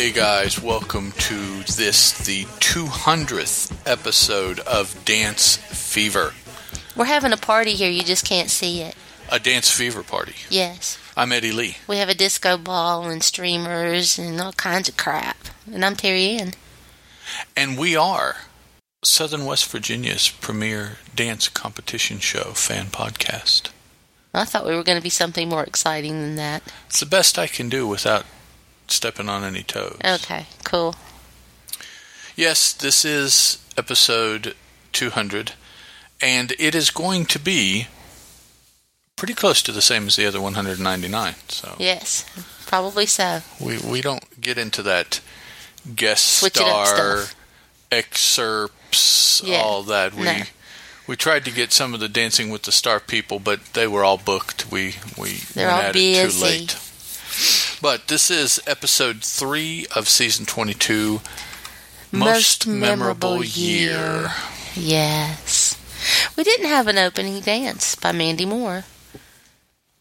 Hey guys, welcome to this, the 200th episode of Dance Fever, We're having a party here, you just can't see it. a Dance Fever party. Yes. I'm Eddie Lee. We have a disco ball and streamers and all kinds of crap. And I'm Terry Ann. And we are Southern West Virginia's premier dance competition show fan podcast. I thought we were going to be something more exciting than that. It's the best I can do without stepping on any toes. Okay, cool. Yes, this is episode 200, and it is going to be pretty close to the same as the other 199. So Yes, probably so. we we don't get into that guest Switching up star excerpts, Yeah, all that. We no. we tried to get some of the Dancing with the Star people, but they were all booked. We we They're went all at it too busy. late. But this is episode three of season 22. Most memorable year. Yes. We didn't have an opening dance by Mandy Moore.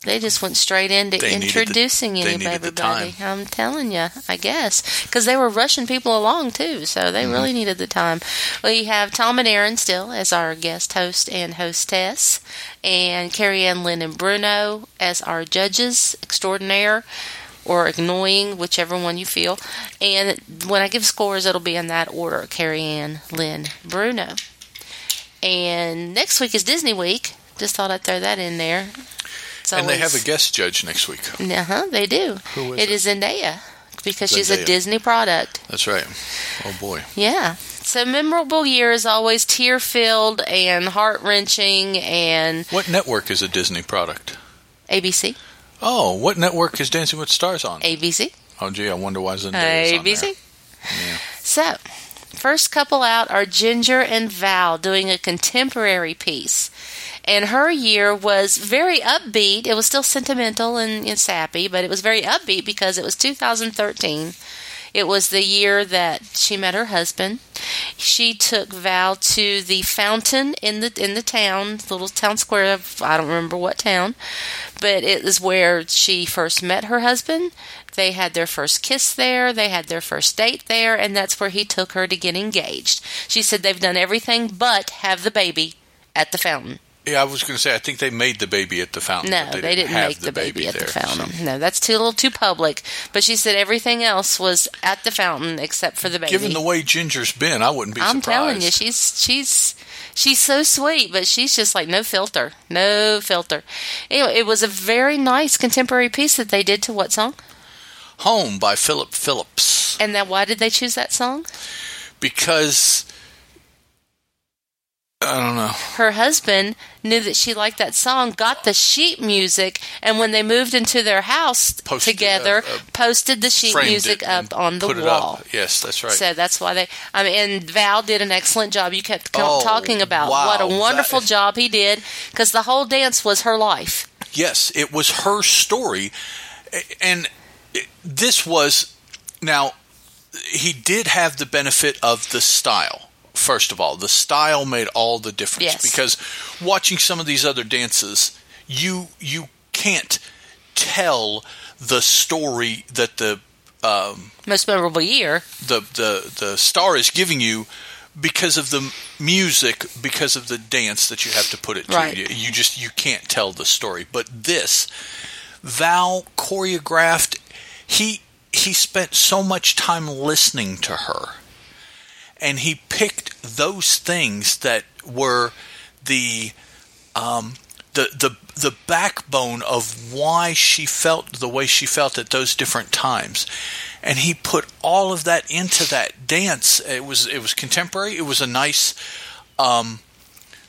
They just went straight into They the- introducing they any- needed the everybody. time. I'm telling you, I guess, because they were rushing people along too, so they Mm-hmm. really needed the time. We have Tom and Erin still as our guest host and hostess, and Carrie Ann, Len, and Bruno as our judges extraordinaire or annoying, whichever one you feel. And when I give scores, it'll be in that order: Carrie Ann, Len, Bruno. And next week is Disney Week. Just thought I'd throw that in there. It's And they have a guest judge next week. uh huh, they do. Who is it it? is Zendaya because she's a Disney product. That's right. Oh boy. Yeah. So memorable year is always tear filled and heart wrenching and What network is a Disney product? ABC. Oh, what network is Dancing with Stars on? ABC. Oh, gee, I wonder why Zendaya's on ABC. there. So, first couple out are Ginger and Val doing a contemporary piece. And her year was very upbeat. It was still sentimental and, and sappy, but it was very upbeat because it was 2013. It was the year that she met her husband. She took Val to the fountain in the in the town, little town square of I don't remember what town, but it is where she first met her husband. They had their first kiss there, they had their first date there, and that's where he took her to get engaged. She said they've done everything but have the baby at the fountain. Yeah, I was going to say I think they made the baby at the fountain. No, but they, didn't have make the baby, at there, the fountain. so. No, that's too little too public. But she said everything else was at the fountain except for the baby. Given the way Ginger's been, I wouldn't be I'm surprised. telling you, she's she's she's so sweet, but she's just like no filter, no filter. Anyway, it was a very nice contemporary piece that they did to what song? Home by Philip Phillips And then why did they choose that song? because I don't know. Her husband knew that she liked that song, got the sheet music, and when they moved into their house Posted, together, posted the sheet music up on the wall. Yes, that's right. So that's why they. I mean, and Val did an excellent job. You kept Oh, talking about wow, what a wonderful that- job he did because the whole dance was her life. Yes, it was her story, and this was now he did have the benefit of the style. First of all, the style made all the difference Yes. because watching some of these other dances, you you can't tell the story that the um, Most memorable year. the the the star is giving you because of the music because of the dance that you have to put it to Right. you, you just you can't tell the story but this val choreographed he he spent so much time listening to her and he picked those things that were the um the the the backbone of why she felt the way she felt at those different times. And he put all of that into that dance. It was it was contemporary. It was a nice um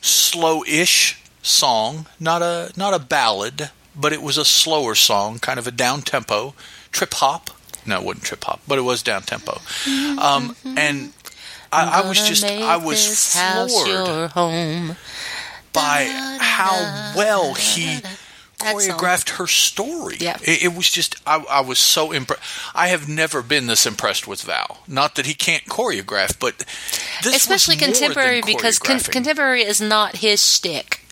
slow-ish song not a not a ballad but it was a slower song kind of a down tempo trip hop? No it wasn't trip hop but it was down tempo um and I, I was just, I was floored by how well he choreographed her story. Yeah. It, it was just, I, I was so impressed. I have never been this impressed with Val. Not that he can't choreograph, but this Especially contemporary because con- contemporary is not his shtick.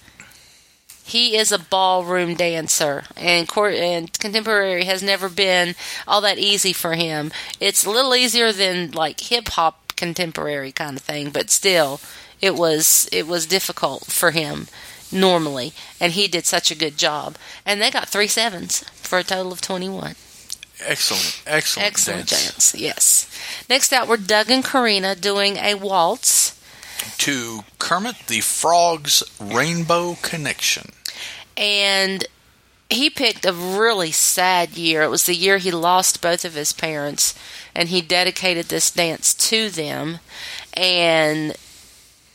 He is a ballroom dancer, and cor- and contemporary has never been all that easy for him. It's a little easier than like hip hop contemporary kind of thing, but still, it was it was difficult for him normally, and he did such a good job. And they got three sevens for a total of twenty one. Excellent, excellent, Excellent dance. dance, yes. Next out were Doug and Karina doing a waltz. To Kermit the Frog's Rainbow Connection. and he picked a really sad year. It was the year he lost both of his parents, and he dedicated this dance to them. And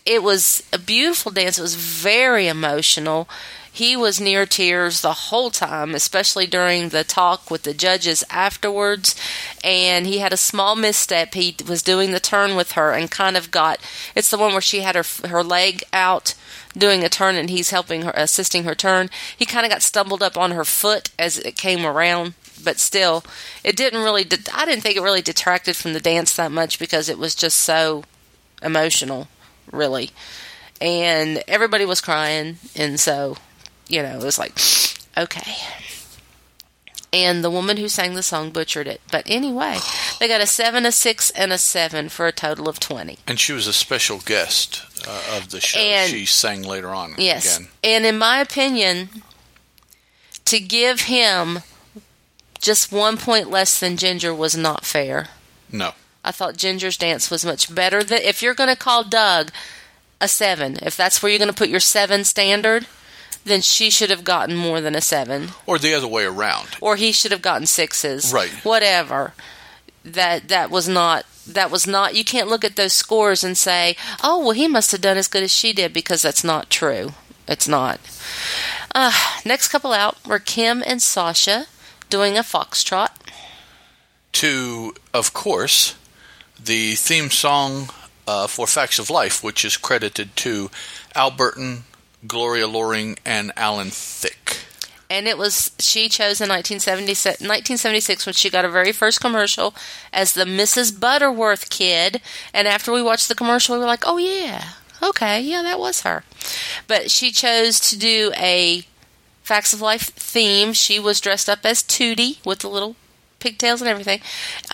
it was a beautiful dance. It was very emotional. He was near tears the whole time, especially during the talk with the judges afterwards. And he had a small misstep. He was doing the turn with her and kind of got it's the one where she had her her leg out doing a turn and he's helping her assisting her turn. He kind of got stumbled up on her foot as it came around, but still it didn't really de- I didn't think it really detracted from the dance that much because it was just so emotional, really. And everybody was crying and so, you know, it was like okay. And the woman who sang the song butchered it. But anyway, they got a 7, a 6, and a 7 for a total of 20. And she was a special guest uh, of the show. And- she sang later on Yes. again. And in my opinion, to give him just one point less than Ginger was not fair. No. I thought Ginger's dance was much better. Than, if you're going to call Doug a seven, if that's where you're going to put your seven standard, then she should have gotten more than a seven, Or the other way around. or he should have gotten sixes. Right. Whatever. That that was not that was not. You can't look at those scores and say, "Oh, well, he must have done as good as she did," because that's not true. It's not. Uh, next couple out were Kim and Sasha doing a foxtrot. To, of course, the theme song uh, for Facts of Life, which is credited to Al Burton, Gloria Loring, and Alan Thicke. and it was she chose in 1976, 1976 when she got her very first commercial as the Mrs. Butterworth kid. And after we watched the commercial, we were like, "Oh yeah, okay, yeah, that was her." But she chose to do a Facts of Life theme. She was dressed up as Tootie with the little pigtails and everything,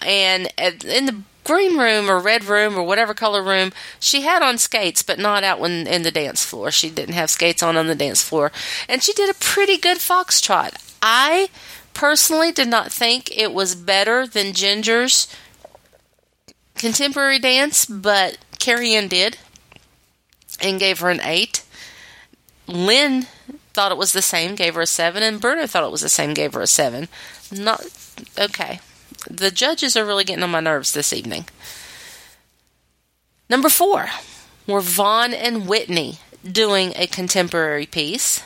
and in the green room or red room or whatever color room she had on skates but not out when in the dance floor. She didn't have skates on on the dance floor. And she did a pretty good foxtrot. I personally did not think it was better than ginger's contemporary dance but carrie ann did and gave her an eight. Len thought it was the same gave her a seven and bruno thought it was the same gave her a seven. Not okay the judges are really getting on my nerves this evening. Number four were Von and Witney doing a contemporary piece.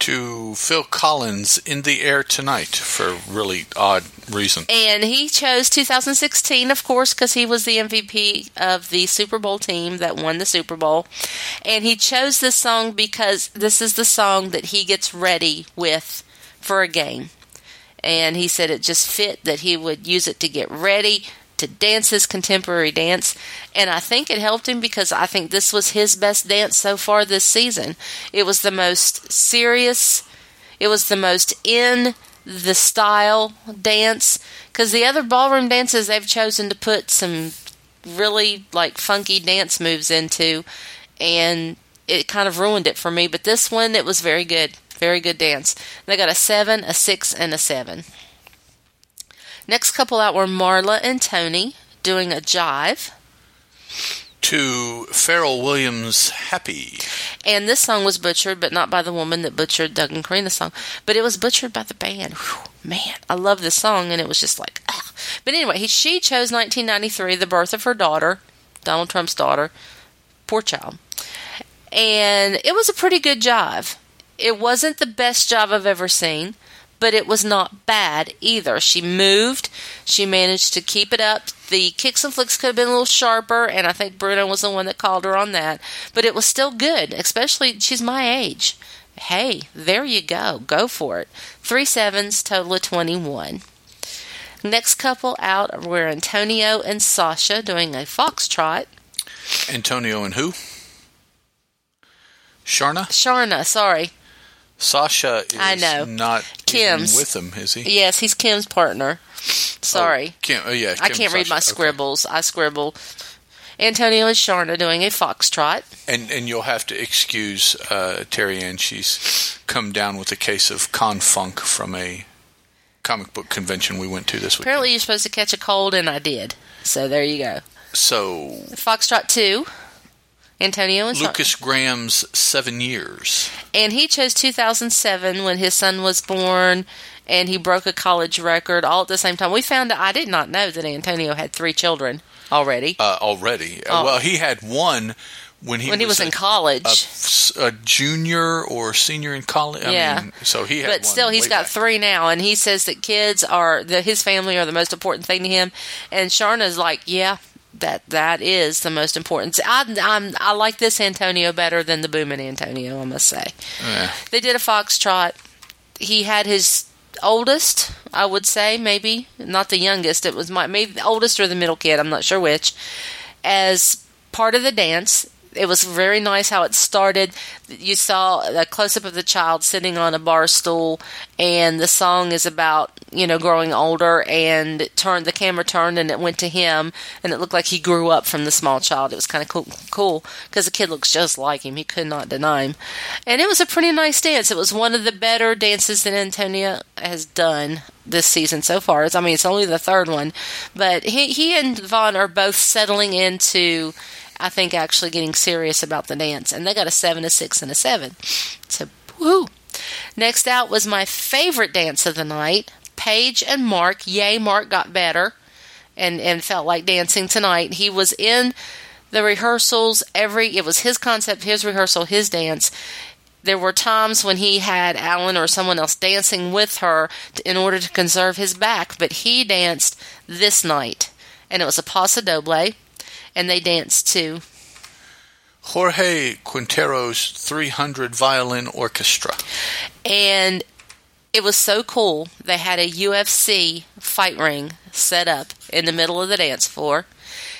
To Phil Collins, In the Air Tonight, for really odd reason. And he chose 2016, of course, because he was the MVP of the Super Bowl team that won the Super Bowl. And he chose this song because this is the song that he gets ready with for a game. And he said it just fit that he would use it to get ready to dance his contemporary dance. And I think it helped him because I think this was his best dance so far this season. It was the most serious, it was the most in the style dance because the other ballroom dances they've chosen to put some really like funky dance moves into and it kind of ruined it for me but this one it was very good very good dance they got a seven a six and a seven next couple out were marla and tony doing a jive To Pharrell Williams' Happy. And this song was butchered, but not by the woman that butchered Doug and Karina's song, but it was butchered by the band. Whew, man, I love this song, and it was just like, ah. But anyway, he, she chose 1993, the birth of her daughter, Donald Trump's daughter. Poor child. And it was a pretty good jive. It wasn't the best job I've ever seen, but it was not bad either. She moved, she managed to keep it up. The kicks and flicks could have been a little sharper, and I think Bruno was the one that called her on that. But it was still good, especially she's my age. Hey, there you go. Go for it. Three sevens, total of 21. Next couple out were Antonio and Sasha doing a foxtrot. Antonio and who? Sharna? Sharna, sorry. Sasha is I know. not Kim's. with him, is he? Yes, he's Kim's partner. Sorry. Oh, Kim, oh, yeah. I can't read Sasha. my Okay. scribbles. I scribble. Antonio and Sharna doing a foxtrot. And and you'll have to excuse uh, Terry Ann. She's come down with a case of confunk from a comic book convention we went to this week. Apparently, you're supposed to catch a cold, and I did. So there you go. So Foxtrot 2. Antonio and. Lukas Graham's Seven Years. And he chose 2007 when his son was born, and he broke a college record all at the same time. We found out, I did not know that Antonio had three children already Uh, already. Uh, Oh. well, he had one when he when he was a, in college. a, a junior or senior in college. I Yeah. mean, so he had but still, he's got back. three now, and he says that kids are the, his family are the most important thing to him. And Sharna's like, yeah, that that is the most important. I I'm, I like this Antonio better than the booming Antonio. I must say. Yeah. They did a foxtrot. He had his oldest, I would say, maybe not the youngest. It was my maybe the oldest or the middle kid. I'm not sure which. As part of the dance, it was very nice how it started. You saw a close up of the child sitting on a bar stool, and the song is about you know growing older. And turned the camera turned, and it went to him, and it looked like he grew up from the small child. It was kind of cool, cool because the kid looks just like him. He could not deny him, and it was a pretty nice dance. It was one of the better dances that Antonia has done this season so far. It's, I mean, it's only the third one, but he he and Von are both settling into. I think actually getting serious about the dance, and they got a seven, a six, and a seven. So, woo! Next out was my favorite dance of the night, Paige and Mark. Yay, Mark got better, and and felt like dancing tonight. He was in the rehearsals. Every it was his concept, his rehearsal, his dance. There were times when he had Alan or someone else dancing with her to, in order to conserve his back, but he danced this night, and it was a paso doble and they danced to Jorge Quintero's 300 Violin Orchestra. and it was so cool. They had a UFC fight ring set up in the middle of the dance floor.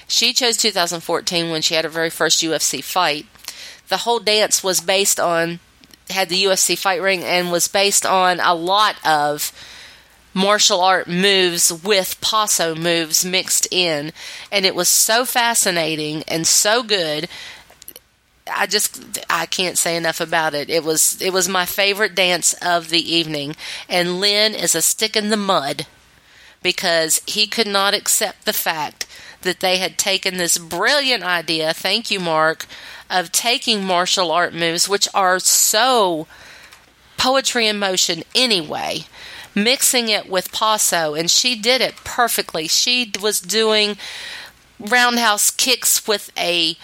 She chose 2014 when she had her very first UFC fight. The whole dance was based on had the UFC fight ring and was based on a lot of martial art moves with paso moves mixed in. And it was so fascinating and so good. I just I can't say enough about it. It was it was my favorite dance of the evening. And Len is a stick in the mud because he could not accept the fact that they had taken this brilliant idea, thank you Mark, of taking martial art moves which are so poetry in motion anyway mixing it with paso and she did it perfectly. She was doing roundhouse kicks with a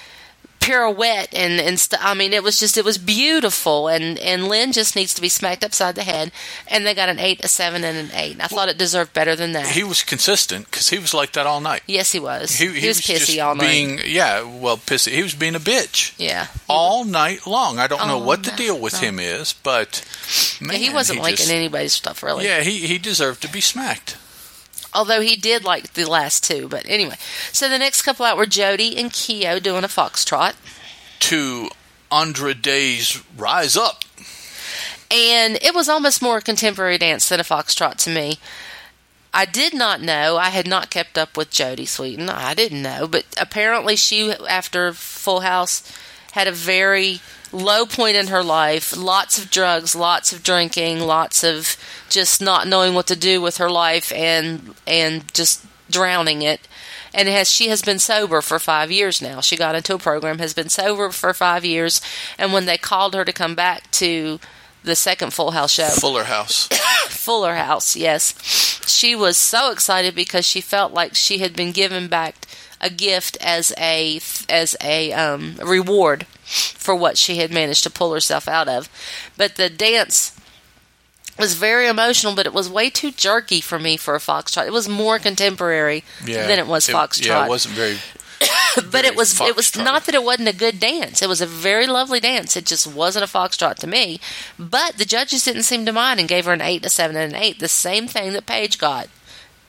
pirouette and and st- I mean it was just it was beautiful. And and Len just needs to be smacked upside the head. And they got an 8 a 7 and an 8 And I thought it deserved better than that. He was consistent because he was like that all night. yes he was. He, he, was, pissy just all night. being, Yeah, well, pissy. He was being a bitch yeah. all night long. I don't know what the deal with him is, but man, Yeah, he wasn't liking just, anybody's stuff really. Yeah, he, he deserved to be smacked. Although he did like the last two but anyway so the next couple out were Jodie and Keo doing a foxtrot To Andra Day's Rise Up. and it was almost more a contemporary dance than a foxtrot to me. I did not know. I had not kept up with Jodie Sweetin. I didn't know, but apparently she, after Full House, had a very low point in her life. Lots of drugs, lots of drinking, lots of just not knowing what to do with her life, and and just drowning it. And has she has been sober for five years now. She got into a program, has been sober for five years, and when they called her to come back to the second Full House show, Fuller House. Fuller House, yes. She was so excited because she felt like she had been given back a gift as a as a um, reward for what she had managed to pull herself out of. But the dance was very emotional, but it was way too jerky for me for a foxtrot. It was more contemporary Yeah, than it was foxtrot Yeah, it wasn't very. but very it was it was not that it wasn't a good dance. It was a very lovely dance. It just wasn't a foxtrot to me. But the judges didn't seem to mind and gave her an eight, a seven, and an eight. The same thing that Paige got.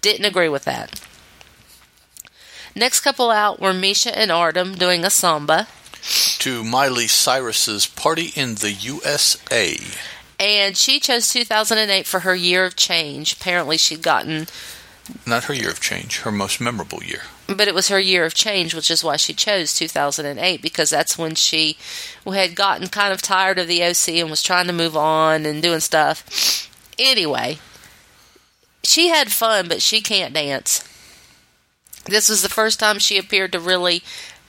Didn't agree with that. Next couple out were Mischa and Artem doing a samba. to Miley Cyrus's Party in the USA. And she chose 2008 for her year of change. Apparently, she'd gotten, Not her year of change, her most memorable year. but it was her year of change, which is why she chose 2008 because that's when she had gotten kind of tired of the OC and was trying to move on and doing stuff. Anyway, she had fun, but she can't dance. This was the first time she appeared to really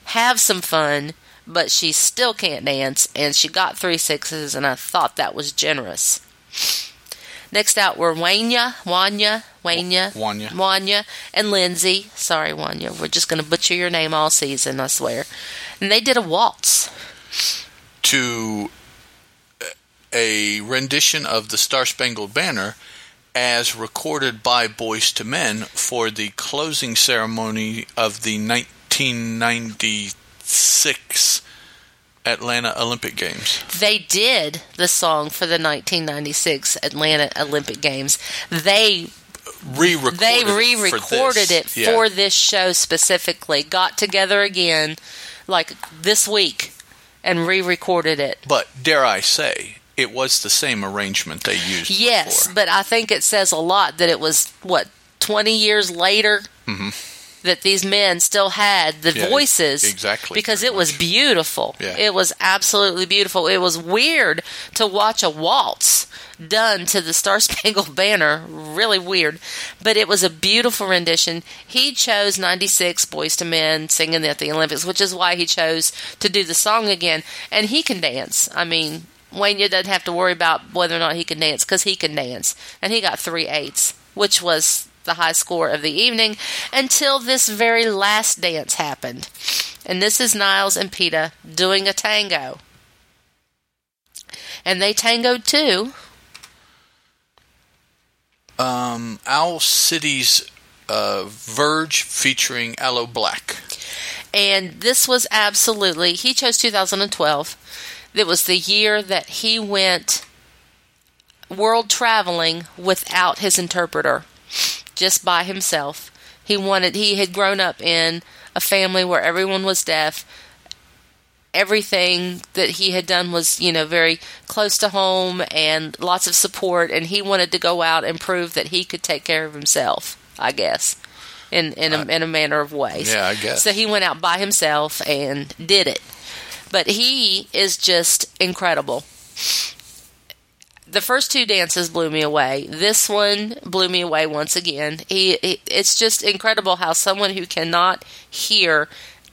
have some fun, but she still can't dance, and she got three sixes, and I thought that was generous. Next out were Wanya, Wanya, Wanya, Wanya. Wanya, and Lindsay. Sorry, Wanya. We're just going to butcher your name all season, I swear. And they did a waltz. to uh, a rendition of the Star Spangled Banner as recorded by Boyz II Men for the closing ceremony of the 1996 Atlanta Olympic Games. They did the song for the 1996 Atlanta Olympic Games. They Re-recorded they it for re-recorded this. it Yeah. for this show specifically. Got together again like this week and re-recorded it. But dare I say, it was the same arrangement they used. Yes, before. but I think it says a lot that it was what 20 years later that these men still had the Mm-hmm. Yeah, voices exactly, because it was much. beautiful. Yeah. It was absolutely beautiful. It was weird to watch a waltz done to the Star Spangled Banner, really weird, but it was a beautiful rendition. He chose 96 Boyz II Men singing at the Olympics, which is why he chose to do the song again and he can dance. I mean, Wayne doesn't have to worry about whether or not he can dance because he can dance. And he got three eights, which was the high score of the evening until this very last dance happened. And this is Niles and Peta doing a tango. And they tangoed too. um, Owl City's uh, Verge featuring Aloe Blacc. And this was absolutely, he chose 2012. It was the year that he went world traveling without his interpreter, just by himself. He wanted, he had grown up in a family where everyone was deaf. Everything that he had done was, you know, very close to home and lots of support. And he wanted to go out and prove that he could take care of himself, I guess, in, in, a, in a manner of ways. Yeah, I guess. So he went out by himself and did it. But he is just incredible. The first two dances blew me away. This one blew me away once again. He, he- it's just incredible how someone who cannot hear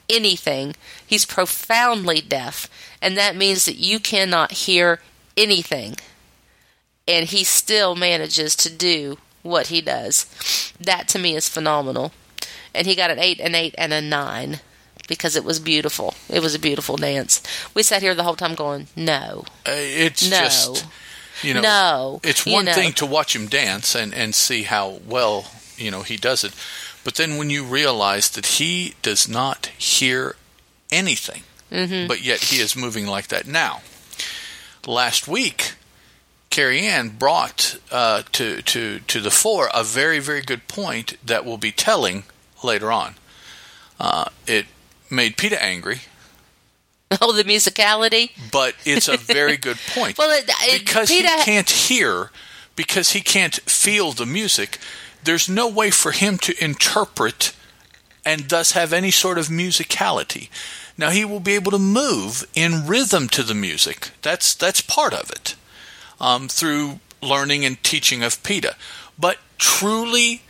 anything, he's profoundly deaf, and that means that you cannot hear anything. And he still manages to do what he does. That to me is phenomenal and he got an eight, an eight, and a nine because it was beautiful. It was a beautiful dance. We sat here the whole time going, no, Uh, It's no, just you know no. it's you one know. thing to watch him dance and and see how well you know he does it but then when you realize that he does not hear anything Mm-hmm. but yet he is moving like that now last week Carrie Ann brought uh, to to to the fore a very very good point that will be telling later on. Uh, it made Peta angry, Oh, the musicality. but it's a very good point. Well, it, it, because Peta, he can't hear, because he can't feel the music, there's no way for him to interpret and thus have any sort of musicality. Now he will be able to move in rhythm to the music. That's that's part of it um, through learning and teaching of Peta. But truly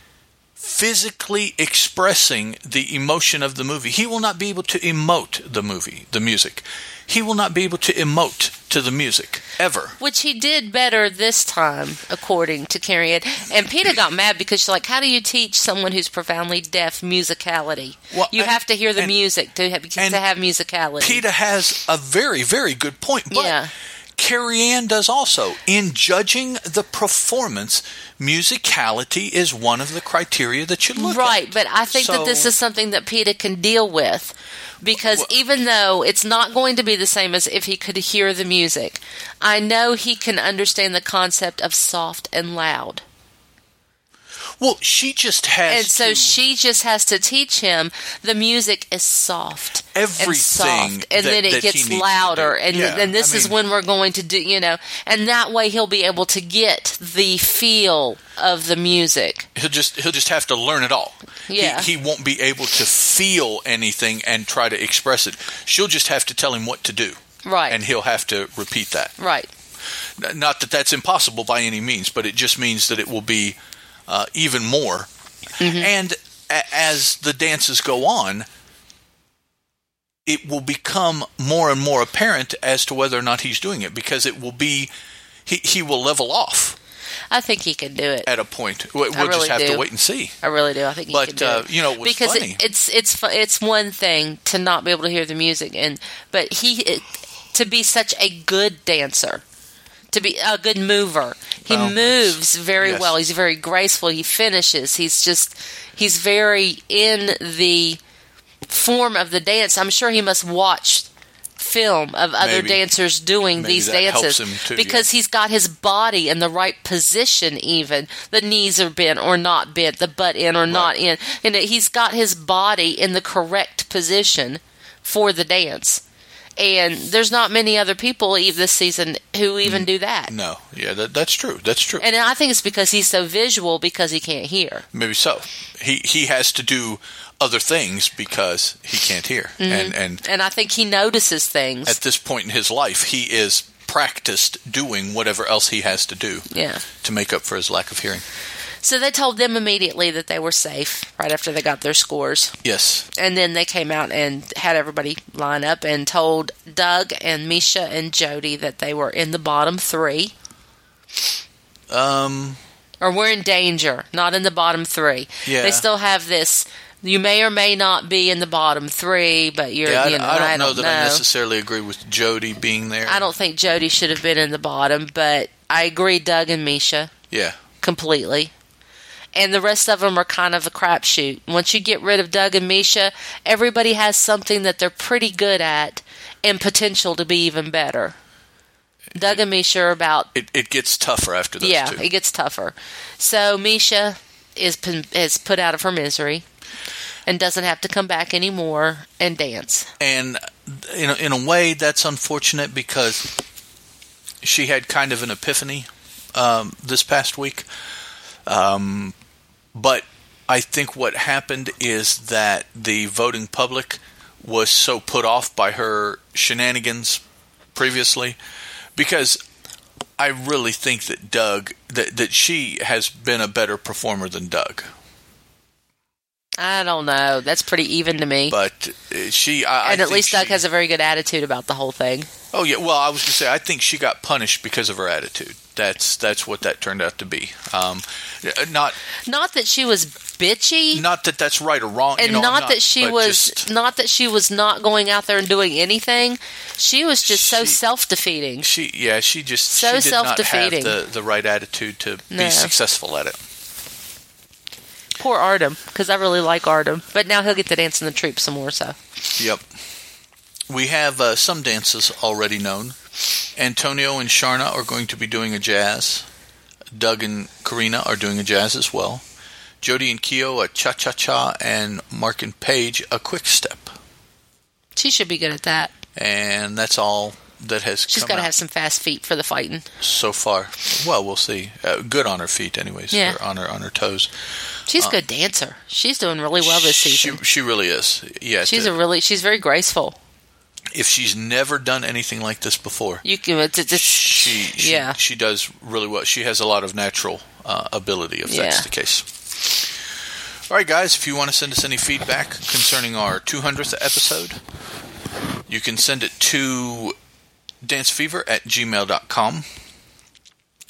physically expressing the emotion of the movie, he will not be able to emote the movie, the music. He will not be able to emote to the music ever. which he did better this time, according to Carrie Ann. And Peta got mad because she's like, "How do you teach someone who's profoundly deaf musicality? Well, you and- have to hear the and- music to have, to have musicality." Peta has a very, very good point. But Yeah. Carrie Ann does also. In judging the performance, musicality is one of the criteria that you look at. Right, but I think that this is something that Peta can deal with because Well- even though it's not going to be the same as if he could hear the music, I know he can understand the concept of soft and loud. Well, she just has and so to- she just has to teach him the music is soft Everything and soft and that- then it gets louder and Yeah, and this I is when we're going to do you know and that way he'll be able to get the feel of the music he'll just he'll just have to learn it all. He- Yeah. He, won't be able to feel anything and try to express it. She'll just have to tell him what to do, right and he'll have to repeat that. right Not that that's impossible by any means, but it just means that it will be uh, even more. Mm-hmm. And a- as the dances go on, it will become more and more apparent as to whether or not he's doing it because it will be he, he will level off I think he can do it at a point. We- We'll really just have do. to wait and see. I really do I think he But, can do uh, it you know, because funny. It, it's it's it's one thing to not be able to hear the music and but he it, to be such a good dancer to be a good mover. He Well, moves very yes. well. He's very graceful. He finishes. He's just he's very in the form of the dance. I'm sure he must watch film of other Maybe. dancers doing these dances too, because he's got his body in the right position even. The knees are bent or not bent the butt in or not in. And he's got his body in the correct position for the dance and there's not many other people this season who even do that No, yeah, that, that's true. That's true. and i think it's because he's so visual because he can't hear Maybe so. He he has to do other things because he can't hear, Mm-hmm. and and and i think he notices things at this point in his life, he is practiced doing whatever else he has to do yeah to make up for his lack of hearing. So they told them immediately that they were safe right after they got their scores Yes, And then they came out and had everybody line up and told Doug and Mischa and Jodie that they were in the bottom three. um, Or we're in danger, not in the bottom three. Yeah. They still have this you may or may not be in the bottom three, but you're yeah, I, you know, I don't I know don't that I necessarily agree with Jodie being there. I don't think Jodie should have been in the bottom, but I agree Doug and Mischa Yeah, completely. And the rest of them are kind of a crapshoot. Once you get rid of Doug and Mischa, everybody has something that they're pretty good at and potential to be even better. Doug and Mischa are about it it gets tougher after those yeah, two. it gets tougher. So Mischa is is put out of her misery and doesn't have to come back anymore and dance. and in a, in a way that's unfortunate because she had kind of an epiphany um, this past week um, but I think what happened is that the voting public was so put off by her shenanigans previously because I really think that Doug that, that she has been a better performer than Doug I don't know. That's pretty even to me. but uh, she I, I and at think least Doug she- has a very good attitude about the whole thing. Oh yeah, well I was gonna say I think she got punished because of her attitude. That's that's what that turned out to be. Um, not Not that she was bitchy. not that that's right or wrong, and you know, not, I'm that she was just- not that she was not going out there and doing anything she was just so self-defeating she yeah she just So she did not have self-defeating. the the right attitude to No. be successful at it. poor artem because i really like artem but now he'll get to dance in the troop some more so Yep. We have uh, some dances already known. Antonio and Sharna are going to be doing a jazz. Doug and Karina are doing a jazz as well. Jodie and Keo a cha cha cha, and Mark and Paige a quick step. she should be good at that and that's all that has She's got to have some fast feet for the fighting so far. Well, we'll see. Uh, good on her feet, anyways. Yeah. on her on her toes. she's a good dancer she's doing really well this season She she really is. Yeah, she's a really she's very graceful if she's never done anything like this before, you can it's, it's, she, she yeah she does really well. She has a lot of natural uh, ability, if that's the case. All right, guys. If you want to send us any feedback concerning our 200th episode, you can send it to dancefever at gmail.com.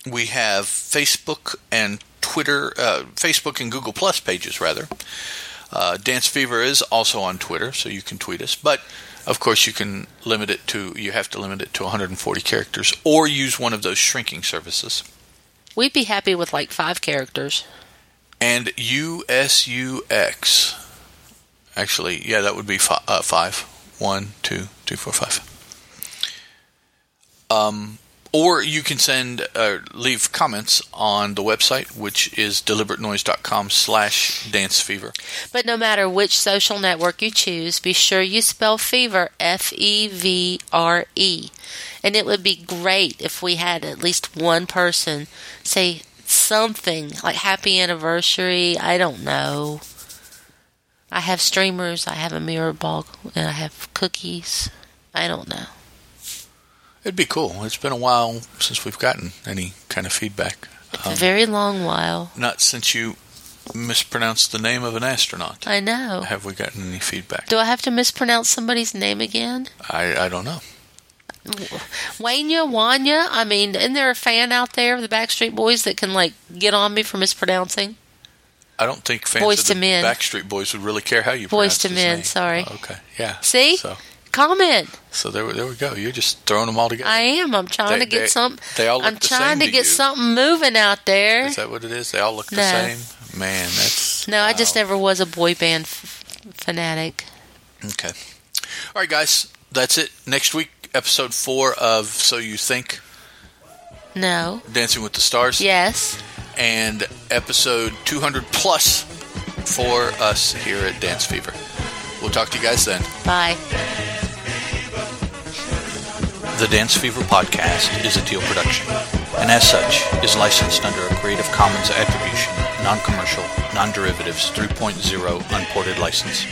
We have Facebook and Twitter, uh, Facebook and Google Plus pages, rather. Uh, Dance Fever is also on Twitter, so you can tweet us. But of course, you can limit it to you have to limit it to 140 characters, or use one of those shrinking services. we'd be happy with like five characters And USUX, actually, yeah, that would be fi- uh, five. One, two, three, four, five. Um, or you can send uh, leave comments on the website, which is deliberatenoise.com slash dance fever. But no matter which social network you choose, be sure you spell fever F E V R E. And it would be great if we had at least one person say something like happy anniversary. I don't know. I have streamers, I have a mirror ball, and I have cookies. I don't know. It'd be cool. It's been a while since we've gotten any kind of feedback. It's a very long while. Um, not since you mispronounced the name of an astronaut. I know. Have we gotten any feedback? Do I have to mispronounce somebody's name again? I, I don't know. Wanya, Wanya. I mean, isn't there a fan out there of the Backstreet Boys that can like get on me for mispronouncing? I don't think fans Boys of the Men. Backstreet Boys would really care how you Boys pronounce to Men, name. sorry. Oh, okay, yeah. See? So, Comment. so there, there we go. You're just throwing them all together. I am. I'm trying They- to get they- some. they all look I'm the trying same to to get something moving out there. Is that what it is? They all look the same. Man, that's No, I just never was a boy band f- fanatic. Okay. All right, guys. That's it. Next week, episode four of So You Think No. Dancing with the Stars. Yes. And episode 200 plus for us here at Dance Fever. We'll talk to you guys then. Bye. The Dance Fever podcast is a Teal production, and as such, is licensed under a Creative Commons Attribution, Non Commercial, Non Derivatives 3.0 Unported license.